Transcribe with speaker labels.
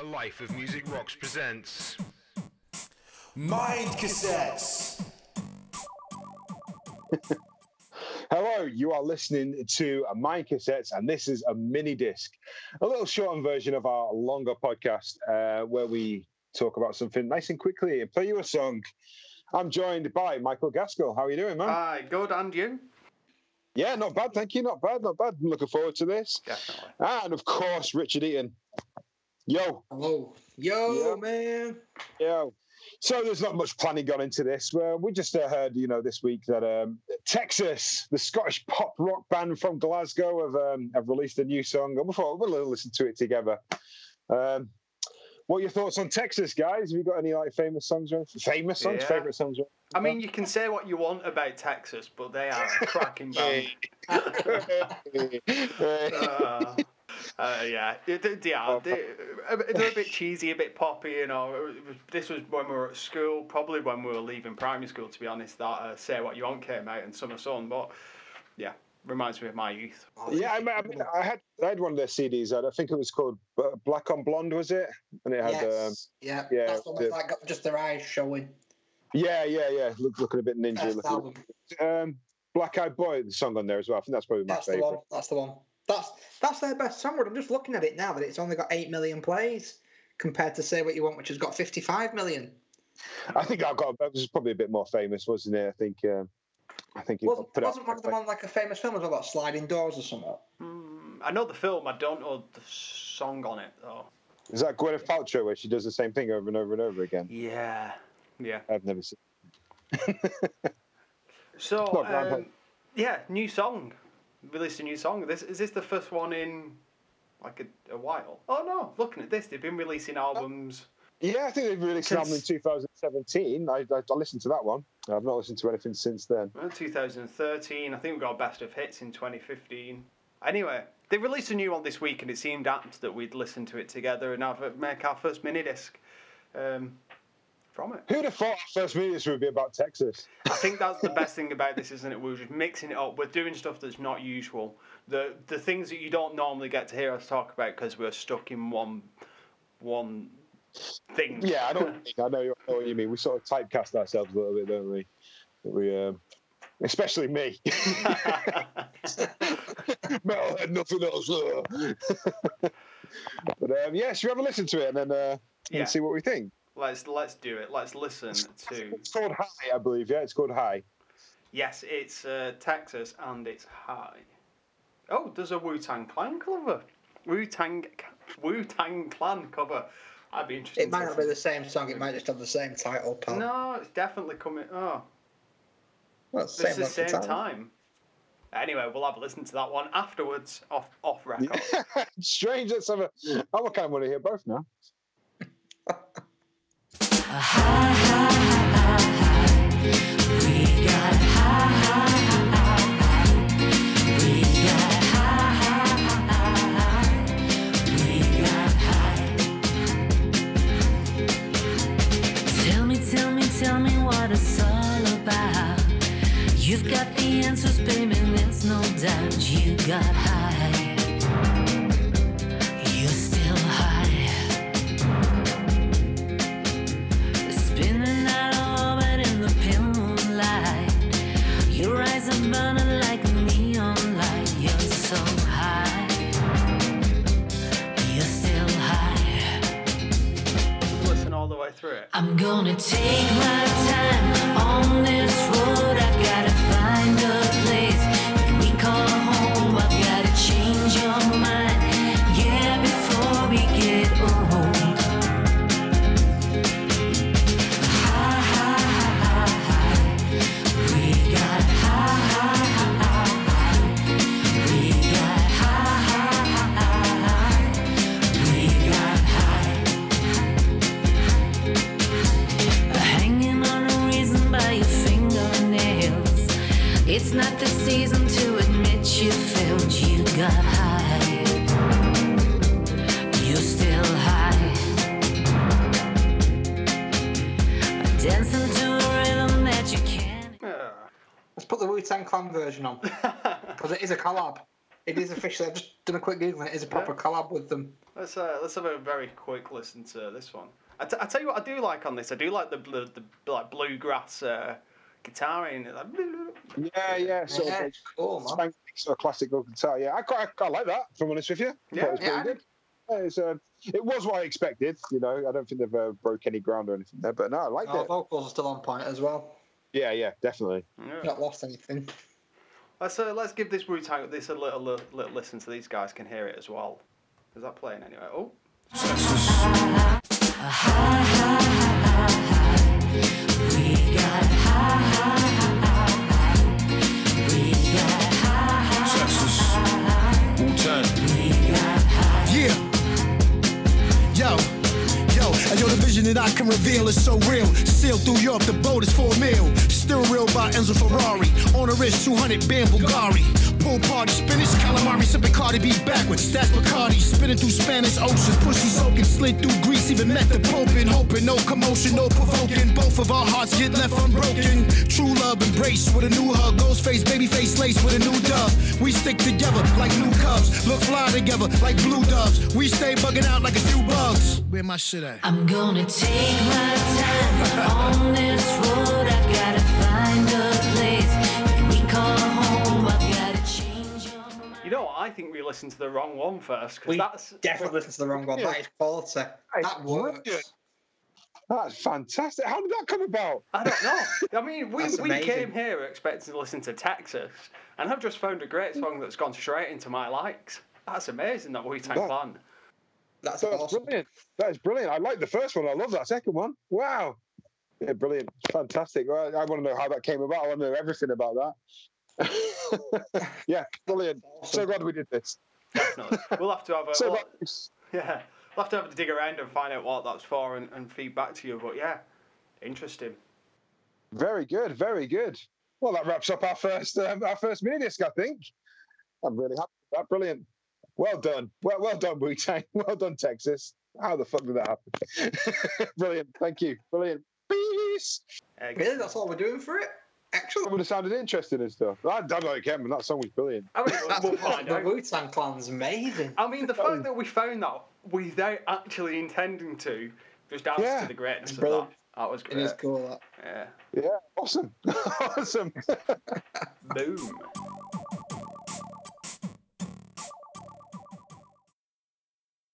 Speaker 1: A Life of Music Rocks presents
Speaker 2: Mind Cassettes.
Speaker 3: Hello, you are listening to Mind Cassettes, and this is a mini disc, a little shortened version of our longer podcast uh, where we talk about something nice and quickly and play you a song. I'm joined by Michael Gaskell. How are you doing, man?
Speaker 4: Hi, good, and you?
Speaker 3: yeah, not bad, thank you. Not bad, not bad. I'm looking forward to this.
Speaker 4: Definitely.
Speaker 3: And of course, Richard Eaton. Yo,
Speaker 5: Hello. Yo,
Speaker 3: Yeah.
Speaker 5: man.
Speaker 3: yo. So there's not much planning gone into this. Well, we just uh, heard, you know, this week that um, Texas, the Scottish pop rock band from Glasgow, have um, have released a new song, and we thought we'll listen to it together. Um, what are your thoughts on Texas, guys? Have you got any like famous songs? Or? Famous songs,
Speaker 4: Yeah.
Speaker 3: favorite songs? or
Speaker 4: I mean, you can say what you want about Texas, but they are a cracking band. Uh, uh, yeah, they, they, they are. They, they're a bit cheesy, a bit poppy, you know. This was when we were at school, probably when we were leaving primary school, to be honest, that uh, Say What You Want came out in Summer Son, but yeah, reminds me of my youth.
Speaker 3: yeah, I, mean, I, mean, I had I had one of their CDs. I think it was called uh, Black on Blonde, was it? And it had um,
Speaker 5: yeah.
Speaker 3: yeah,
Speaker 5: That's the one that got just their eyes showing.
Speaker 3: yeah, yeah, yeah, look, looking a bit ninja.
Speaker 5: First
Speaker 3: Looking, um, Black Eyed Boy, the song on there as well. I think that's probably my
Speaker 5: That's the
Speaker 3: favorite.
Speaker 5: one. That's the one. That's that's their best song. I'm just looking at it now that it's only got eight million plays compared to Say What You Want, which has got 55 million.
Speaker 3: I think I got that was probably a bit more famous, wasn't it? I think. Um, I think it
Speaker 5: Wasn't,
Speaker 3: put
Speaker 5: wasn't one of them on like a famous film as well, like Sliding Doors or something?
Speaker 4: Mm, I know the film, I don't know the song on it, though.
Speaker 3: Is that Gwyneth Paltrow where she does the same thing over and over and over again?
Speaker 4: Yeah, yeah.
Speaker 3: I've never seen.
Speaker 4: So, um, yeah, new song. Released a new song. This is this the first one in like a, a while? Oh no! Looking at this, they've been releasing albums.
Speaker 3: Yeah, I think they've released an album in
Speaker 4: Since-
Speaker 3: 2017. I, I, I listened to that one. I've not listened to anything since then.
Speaker 4: uh, 2013. I think we got best of hits in 2015. Anyway, they released a new one this week, and it seemed apt that we'd listen to it together and have make our first mini disc um, from it.
Speaker 3: Who'd have thought our first minutes would be about Texas?
Speaker 4: I think that's the best thing about this, isn't it? We're just mixing it up. We're doing stuff that's not usual. The the things that you don't normally get to hear us talk about because we're stuck in one one thing.
Speaker 3: Yeah, I know. I know, you- I know what you mean. We sort of typecast ourselves a little bit, don't we? We, um, especially me. Metalhead, nothing else. uh. but um, yeah, should we have a listen to it and then uh,
Speaker 4: Yeah.
Speaker 3: and see what we think?
Speaker 4: Let's let's do it. Let's listen to.
Speaker 3: It's called High, I believe. Yeah, it's called High.
Speaker 4: Yes, it's uh, Texas and it's high. Oh, there's a Wu Tang Clan cover. Wu Tang Wu Tang Clan cover. I'd be interested.
Speaker 5: It might not be the same song. It might just have the same title. Pal.
Speaker 4: No, it's definitely coming. Oh,
Speaker 5: Well, it's
Speaker 4: it's the
Speaker 5: length
Speaker 4: same
Speaker 5: of
Speaker 4: time. Anyway, we'll have a listen to that one afterwards, off off record.
Speaker 3: Strange. Let's have a. I kind of want to hear both now.
Speaker 6: You've got the answers, baby, there's no doubt. You got high. Gonna take my It's not the season to admit you failed. You got high. You're still high. Dancing to a rhythm that you can't.
Speaker 5: Let's put the Wu Tang Clan version on because it is a collab. It is officially. I've just done a quick Google. and It is a proper collab with them.
Speaker 4: Let's uh, let's have a very quick listen to this one. I, t- I tell you what I do like on this. I do like the the, the like bluegrass uh, guitar in it. Like,
Speaker 3: Yeah, yeah. Sort
Speaker 5: Yeah, it's cool, man.
Speaker 3: spanky, sort of classical guitar. Yeah, I quite, I quite like that. If I'm honest with you,
Speaker 4: Yeah,
Speaker 3: thought it was
Speaker 5: yeah,
Speaker 3: pretty good. Yeah, it's, um, it was what I expected. You know, I don't think they've uh, broke any ground or anything there, but no, I liked
Speaker 5: Our
Speaker 3: it.
Speaker 5: vocals are still on point as well.
Speaker 3: Yeah, yeah, definitely.
Speaker 4: yeah.
Speaker 5: Not lost anything.
Speaker 4: Let's uh, let's give this Wu Tang this a little, little little listen so these guys can hear it as well. Is that playing anyway? Oh,
Speaker 7: is so real. Sailed through Europe, the boat is for a meal. Still real by Enzo Ferrari. On the wrist, 200 band Bulgari. Pool party, spinach, calamari, sipping Cardi B backwards. That's Bacardi, spinning through Spanish oceans. Pussy soaking, slid through Greece, even met the Pope and hoping. No commotion, no provoking. Both of our hearts get left unbroken. True love embrace with a new hug. Ghost face, baby face lace with a new dove. We stick together like new cubs. Look fly together like blue doves. We stay bugging out like a few bugs. Where my shit at?
Speaker 6: I'm gonna take my
Speaker 4: I think we listened to the wrong one first because
Speaker 5: We
Speaker 4: that's
Speaker 5: definitely listened to the wrong one. That is quality. That works.
Speaker 3: brilliant. That's fantastic. How did that come about?
Speaker 4: I don't know. I mean, we, we came here expecting to listen to Texas, and I've just found a great song that's gone straight into my likes. That's amazing, that Wu Tang
Speaker 3: That-
Speaker 4: Clan.
Speaker 5: That's
Speaker 3: That's
Speaker 5: awesome.
Speaker 3: brilliant. That is brilliant. I like the first one. I love that second one. Wow. Yeah, brilliant. Fantastic. Well, I want to know how that came about. I want to know everything about that. yeah, brilliant. So glad we did this.
Speaker 4: Definitely. We'll have to have a
Speaker 3: So
Speaker 4: well,
Speaker 3: that's-
Speaker 4: yeah. We'll have to have a dig around and find out what that's for and, and feed back to you. But yeah, interesting.
Speaker 3: very good. Very good. Well, that wraps up our first um, our first mini disc. I think. I'm really happy with that. Brilliant. Well done. Well, well done, Wu Tang. Well done, Texas. How the fuck did that happen? Brilliant. Thank you. Brilliant. Peace.
Speaker 5: Really, that's all we're doing for it.
Speaker 3: That would have sounded interesting and stuff. I don't know again, but that song was brilliant.
Speaker 4: I mean,
Speaker 5: That's
Speaker 4: we'll find
Speaker 5: the
Speaker 4: out.
Speaker 5: Wu Tang Clan's amazing.
Speaker 4: I mean, the fact that we found that without actually intending to just adds
Speaker 3: Yeah,
Speaker 4: to the greatness of that. That was great.
Speaker 5: is cool. That.
Speaker 4: Yeah.
Speaker 3: Yeah, awesome. awesome.
Speaker 4: Boom.